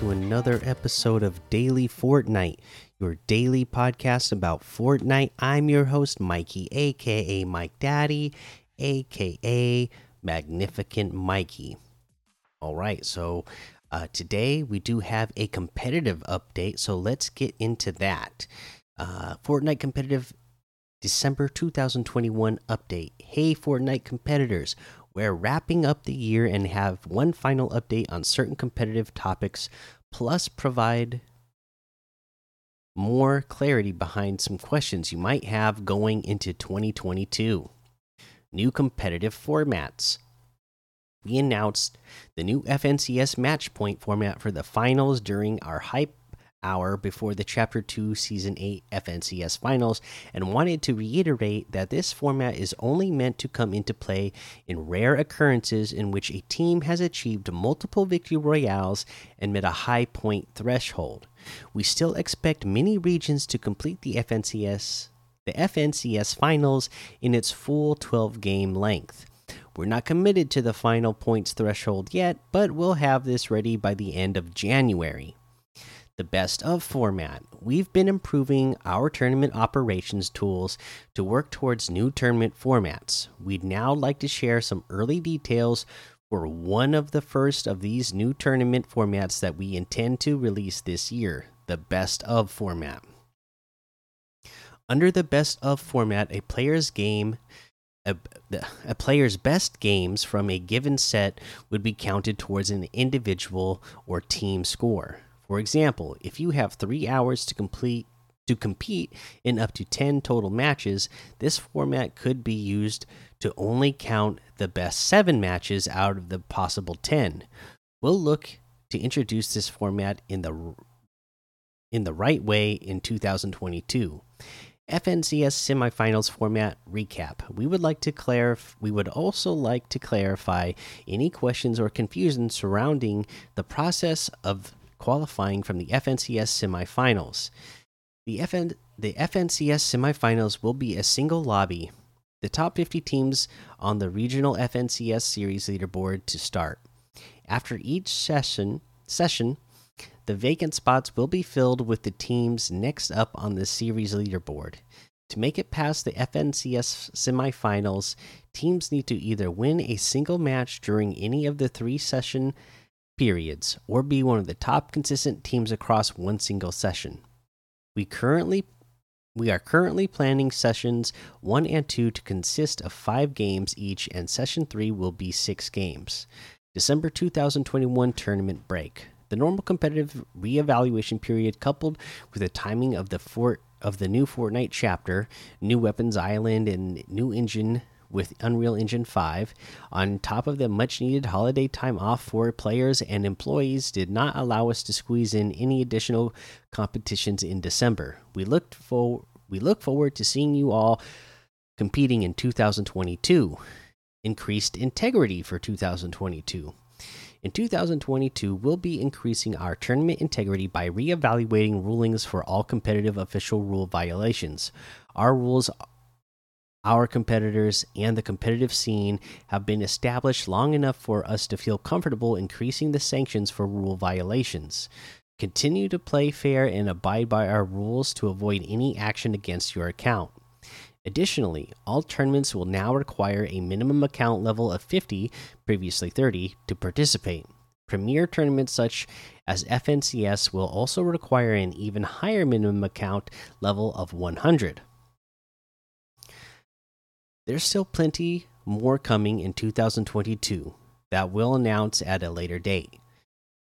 to another episode of Daily Fortnite, your daily podcast about Fortnite. I'm your host, Mikey, aka Mike Daddy, aka Magnificent Mikey. All right, so uh, today we do have a competitive update, so let's get into that. Uh, Fortnite competitive December 2021 update. Hey, Fortnite competitors, we're wrapping up the year and have one final update on certain competitive topics, plus provide more clarity behind some questions you might have going into 2022. New competitive formats. We announced the new FNCS match point format for the finals during our hype hour before the Chapter 2 Season 8 FNCS Finals and wanted to reiterate that this format is only meant to come into play in rare occurrences in which a team has achieved multiple victory royales and met a high point threshold. We still expect many regions to complete the FNCS the FNCS Finals in its full 12 game length. We're not committed to the final points threshold yet, but we'll have this ready by the end of January the best of format. We've been improving our tournament operations tools to work towards new tournament formats. We'd now like to share some early details for one of the first of these new tournament formats that we intend to release this year the best of format. Under the best of format, a player's game a, a, player's best games from a given set would be counted towards an individual or team score. For example, if you have three hours to complete to compete in up to 10 total matches, this format could be used to only count the best seven matches out of the possible 10. We'll look to introduce this format in the in the right way in 2022. FNCS semifinals format recap. We would like to clarify we would also like to clarify any questions or confusion surrounding the process of qualifying from the FNCS semifinals. The, FN, the FNCS semifinals will be a single lobby. The top 50 teams on the regional FNCS series leaderboard to start. After each session, session, the vacant spots will be filled with the teams next up on the series leaderboard. To make it past the FNCS semifinals, teams need to either win a single match during any of the three session periods or be one of the top consistent teams across one single session. We currently we are currently planning sessions 1 and 2 to consist of 5 games each and session 3 will be 6 games. December 2021 tournament break. The normal competitive reevaluation period coupled with the timing of the fort of the new Fortnite chapter, new weapons island and new engine with Unreal Engine 5. On top of the much needed holiday time off for players and employees, did not allow us to squeeze in any additional competitions in December. We looked for we look forward to seeing you all competing in 2022. Increased integrity for 2022. In 2022, we'll be increasing our tournament integrity by re-evaluating rulings for all competitive official rule violations. Our rules our competitors and the competitive scene have been established long enough for us to feel comfortable increasing the sanctions for rule violations. Continue to play fair and abide by our rules to avoid any action against your account. Additionally, all tournaments will now require a minimum account level of 50, previously 30, to participate. Premier tournaments such as FNCS will also require an even higher minimum account level of 100 there's still plenty more coming in 2022 that we'll announce at a later date.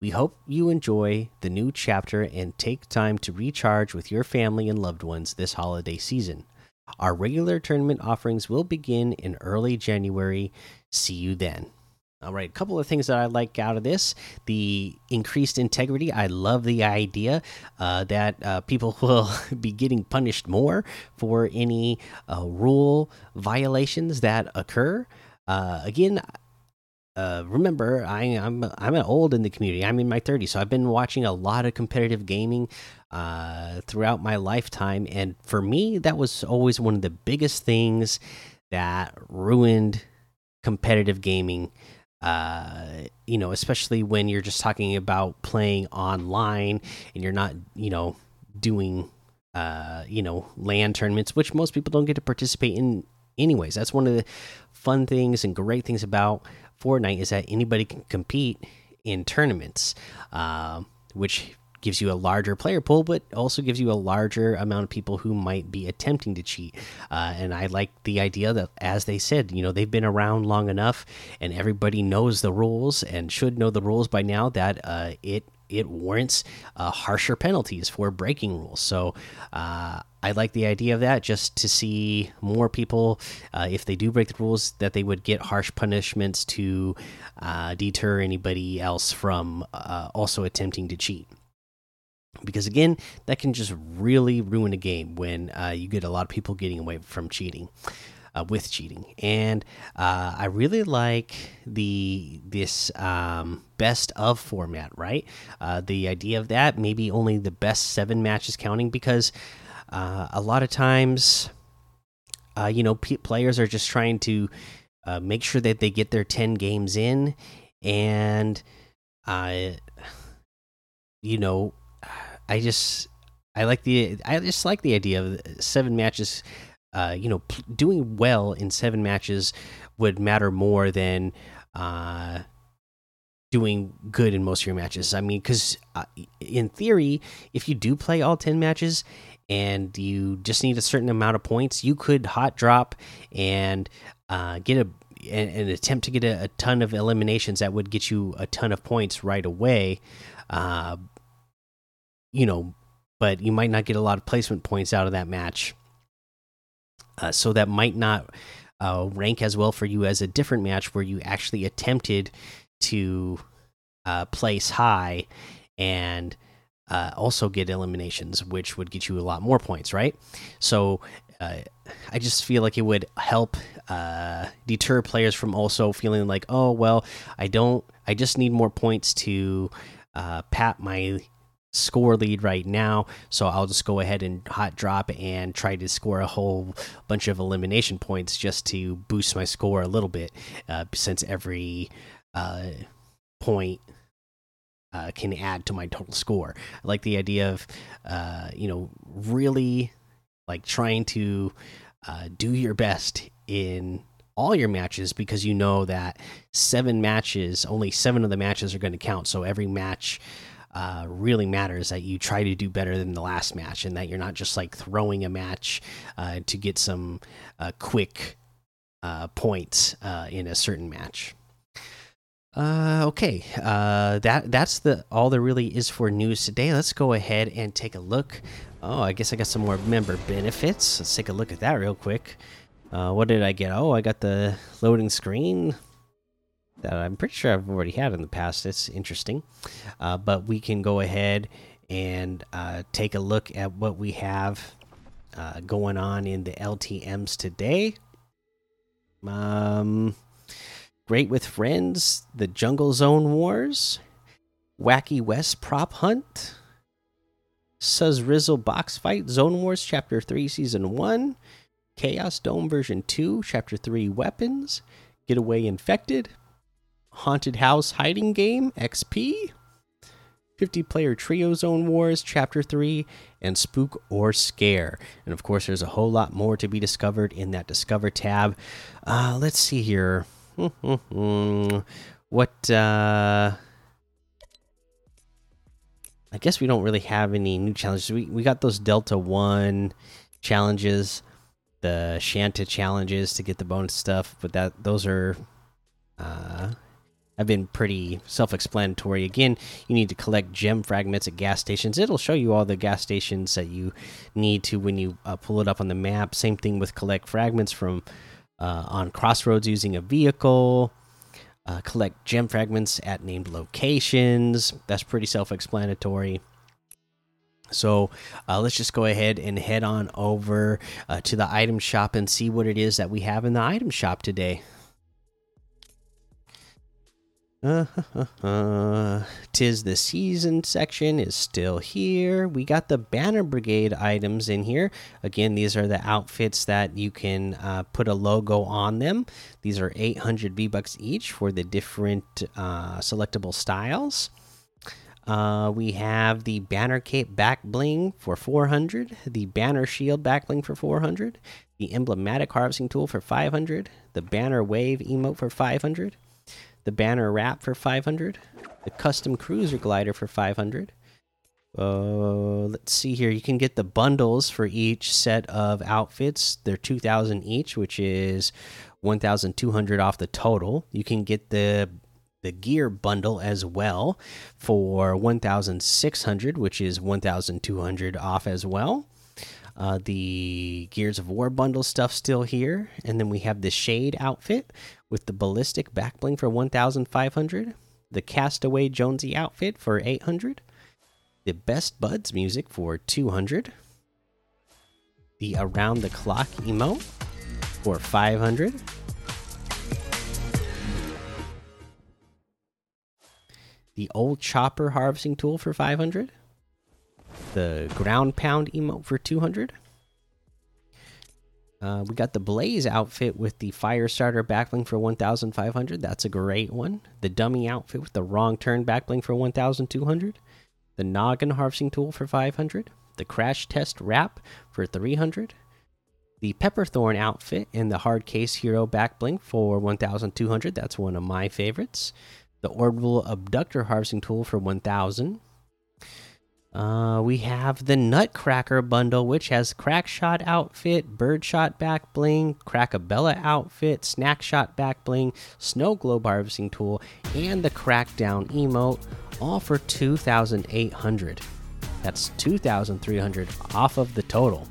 We hope you enjoy the new chapter and take time to recharge with your family and loved ones this holiday season. Our regular tournament offerings will begin in early January. See you then. All right, a couple of things that I like out of this: the increased integrity. I love the idea uh, that uh, people will be getting punished more for any uh, rule violations that occur. Uh, again, uh, remember, I, am I'm, I'm old in the community. I'm in my 30s, so I've been watching a lot of competitive gaming uh, throughout my lifetime, and for me, that was always one of the biggest things that ruined competitive gaming uh, you know, especially when you're just talking about playing online and you're not, you know, doing, uh, you know, LAN tournaments, which most people don't get to participate in, anyways. That's one of the fun things and great things about Fortnite is that anybody can compete in tournaments, uh, which gives you a larger player pool, but also gives you a larger amount of people who might be attempting to cheat. Uh, and I like the idea that, as they said, you know, they've been around long enough, and everybody knows the rules and should know the rules by now. That uh, it it warrants uh, harsher penalties for breaking rules. So uh, I like the idea of that, just to see more people, uh, if they do break the rules, that they would get harsh punishments to uh, deter anybody else from uh, also attempting to cheat because again that can just really ruin a game when uh, you get a lot of people getting away from cheating uh, with cheating. And uh, i really like the this um, best of format right? Uh, the idea of that maybe only the best seven matches counting because uh, a lot of times uh, you know players are just trying to make sure that they get their 10 games in and you know I just I like the I just like the idea of seven matches. Uh, you know, doing well in seven matches would matter more than uh, doing good in most of your matches. I mean, because uh, in theory, if you do play all ten matches and you just need a certain amount of points, you could hot drop and uh, get a an, attempt to get a, a, ton of eliminations that would get you a ton of points right away. Uh, you know, but you might not get a lot of placement points out of that match. Uh, so that might not uh, rank as well for you as a different match where you actually attempted to uh, place high and uh, also get eliminations, which would get you a lot more points, right? So uh, I just feel like it would help uh, deter players from also feeling like, oh well, I don't, I just need more points to pat my score lead right now. So i'll just go ahead and hot drop and try to score a whole bunch of elimination points just to boost my score a little bit uh, since every uh, point uh, can add to my total score. I like the idea of uh, you know really like trying to uh, do your best in all your matches because you know that seven matches only seven of the matches are going to count. So every match uh, really matters that you try to do better than the last match and that you're not just like throwing a match uh, to get some uh, quick uh, points uh, in a certain match. Uh, okay, that that's the all there really is for news today. Let's go ahead and take a look. Oh, I guess I got some more member benefits. Let's take a look at that real quick. what did I get? Oh, I got the loading screen that I'm pretty sure I've already had in the past. It's interesting. Uh, but we can go ahead and uh, take a look at what we have uh, going on in the LTMs today. Um, Great with Friends, the Jungle Zone Wars, Wacky West Prop Hunt, Suzzrizzle Box Fight, Zone Wars Chapter 3, Season 1, Chaos Dome Version 2, Chapter 3 Weapons, Getaway Infected, Haunted House Hiding Game XP, 50 player Trio Zone Wars Chapter 3, and Spook or Scare. And of course, there's a whole lot more to be discovered in that Discover tab. Uh, let's see here. what, uh. I guess we don't really have any new challenges. We, we got those Delta 1 challenges, the Shanta challenges to get the bonus stuff, but that those are. Uh, have been pretty self-explanatory. Again, you need to collect gem fragments at gas stations. It'll show you all the gas stations that you need to when you uh, pull it up on the map. Same thing with collect fragments from uh, on crossroads using a vehicle. Uh, collect gem fragments at named locations. That's pretty self-explanatory. So uh, let's just go ahead and head on over uh, to the item shop and see what it is that we have in the item shop today. Uh, uh, tis the season section is still here. We got the banner brigade items in here. Again, these are the outfits that you can uh, put a logo on them. These are 800 V bucks each for the different uh, selectable styles. Uh, we have the banner cape back bling for 400, the banner shield back bling for 400, the emblematic harvesting tool for 500, the banner wave emote for 500 the banner wrap for 500 the custom cruiser glider for 500 uh, let's see here. You can get the bundles for each set of outfits. They're 2000 each which is 1200 off the total. You can get the the gear bundle as well for 1600 which is 1200 off as well. Uh, the Gears of War bundle stuff still here, and then we have the Shade outfit with the ballistic backbling for 1,500, the Castaway Jonesy outfit for 800, the Best Buds music for 200, the Around the Clock emo for 500. The old chopper harvesting tool for 500 the ground pound emote for 200. Uh, we got the Blaze outfit with the Fire Starter backbling for 1,500. That's a great one. The Dummy outfit with the Wrong Turn backbling for 1,200. The Noggin Harvesting Tool for 500. The Crash Test Wrap for 300. The Pepperthorn outfit and the Hard Case Hero backbling for 1,200. That's one of my favorites. The Orbital Abductor Harvesting Tool for 1,000. Uh, we have the Nutcracker bundle, which has Crackshot outfit, Birdshot back bling, Crackabella outfit, Snackshot back bling, Snow Globe harvesting tool, and the Crackdown emote, all for 2,800. That's 2,300 off of the total.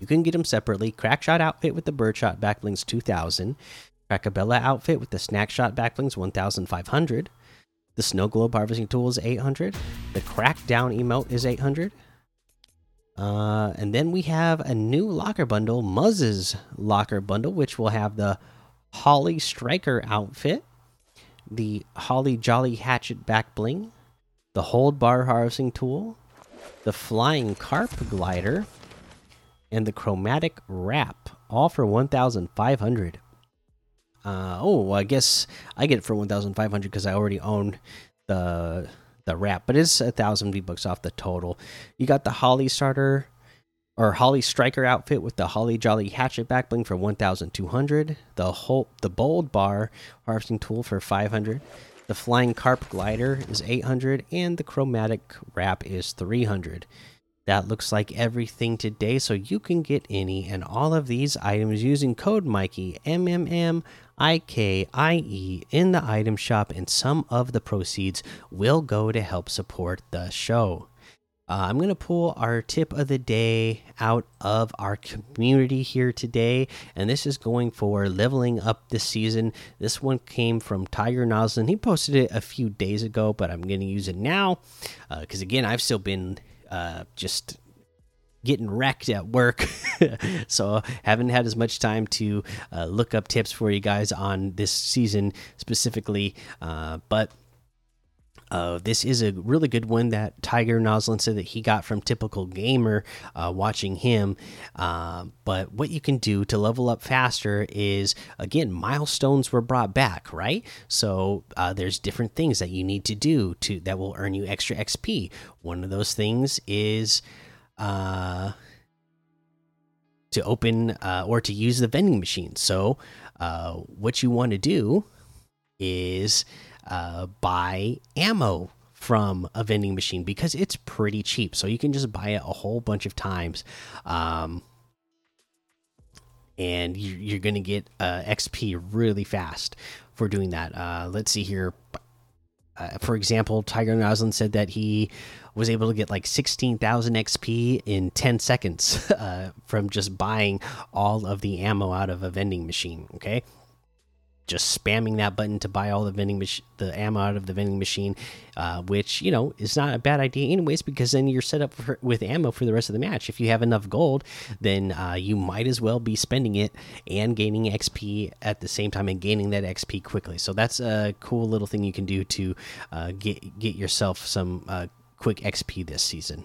You can get them separately. Crackshot outfit with the Birdshot back blings 2,000. Crackabella outfit with the Snackshot back blings 1,500. The snow globe harvesting tool is 800. The crackdown emote is 800. Uh, and then we have a new locker bundle, Muzz's locker bundle, which will have the Holly Striker outfit, the Holly Jolly Hatchet back bling, the Hold Bar harvesting tool, the Flying Carp glider, and the Chromatic Wrap, all for 1,500. Uh, oh, I guess I get it for 1,500 because I already own the the wrap, but it's a thousand V bucks off the total. You got the Holly starter or Holly Striker outfit with the Holly Jolly Hatchet backbling for 1,200. The whole the Bold Bar harvesting tool for 500. The Flying Carp glider is 800, and the Chromatic wrap is 300. That looks like everything today, so you can get any and all of these items using code Mikey M M M I K I E in the item shop, and some of the proceeds will go to help support the show. Uh, I'm going to pull our tip of the day out of our community here today, and this is going for leveling up this season. This one came from Tiger Noslin. He posted it a few days ago, but I'm going to use it now because, uh, again, I've still been uh, just getting wrecked at work. So haven't had as much time to uh, look up tips for you guys on this season specifically uh, but uh, this is a really good one that Tiger Noslin said that he got from Typical Gamer uh, watching him. Uh, but what you can do to level up faster is again milestones were brought back, right? So uh, there's different things that you need to do to that will earn you extra XP. One of those things is uh, to open or to use the vending machine. So what you want to do is uh, buy ammo from a vending machine because it's pretty cheap. So you can just buy it a whole bunch of times. Um, and you're going to get uh, XP really fast for doing that. Uh, let's see here. Uh, for example, Tiger Noslin said that he was able to get like 16,000 XP in 10 seconds uh, from just buying all of the ammo out of a vending machine. Okay just spamming that button to buy all the vending the ammo out of the vending machine, uh, which you know is not a bad idea anyways because then you're set up for, with ammo for the rest of the match. If you have enough gold, then uh, you might as well be spending it and gaining XP at the same time and gaining that XP quickly. So that's a cool little thing you can do to uh, get get yourself some uh, quick XP this season.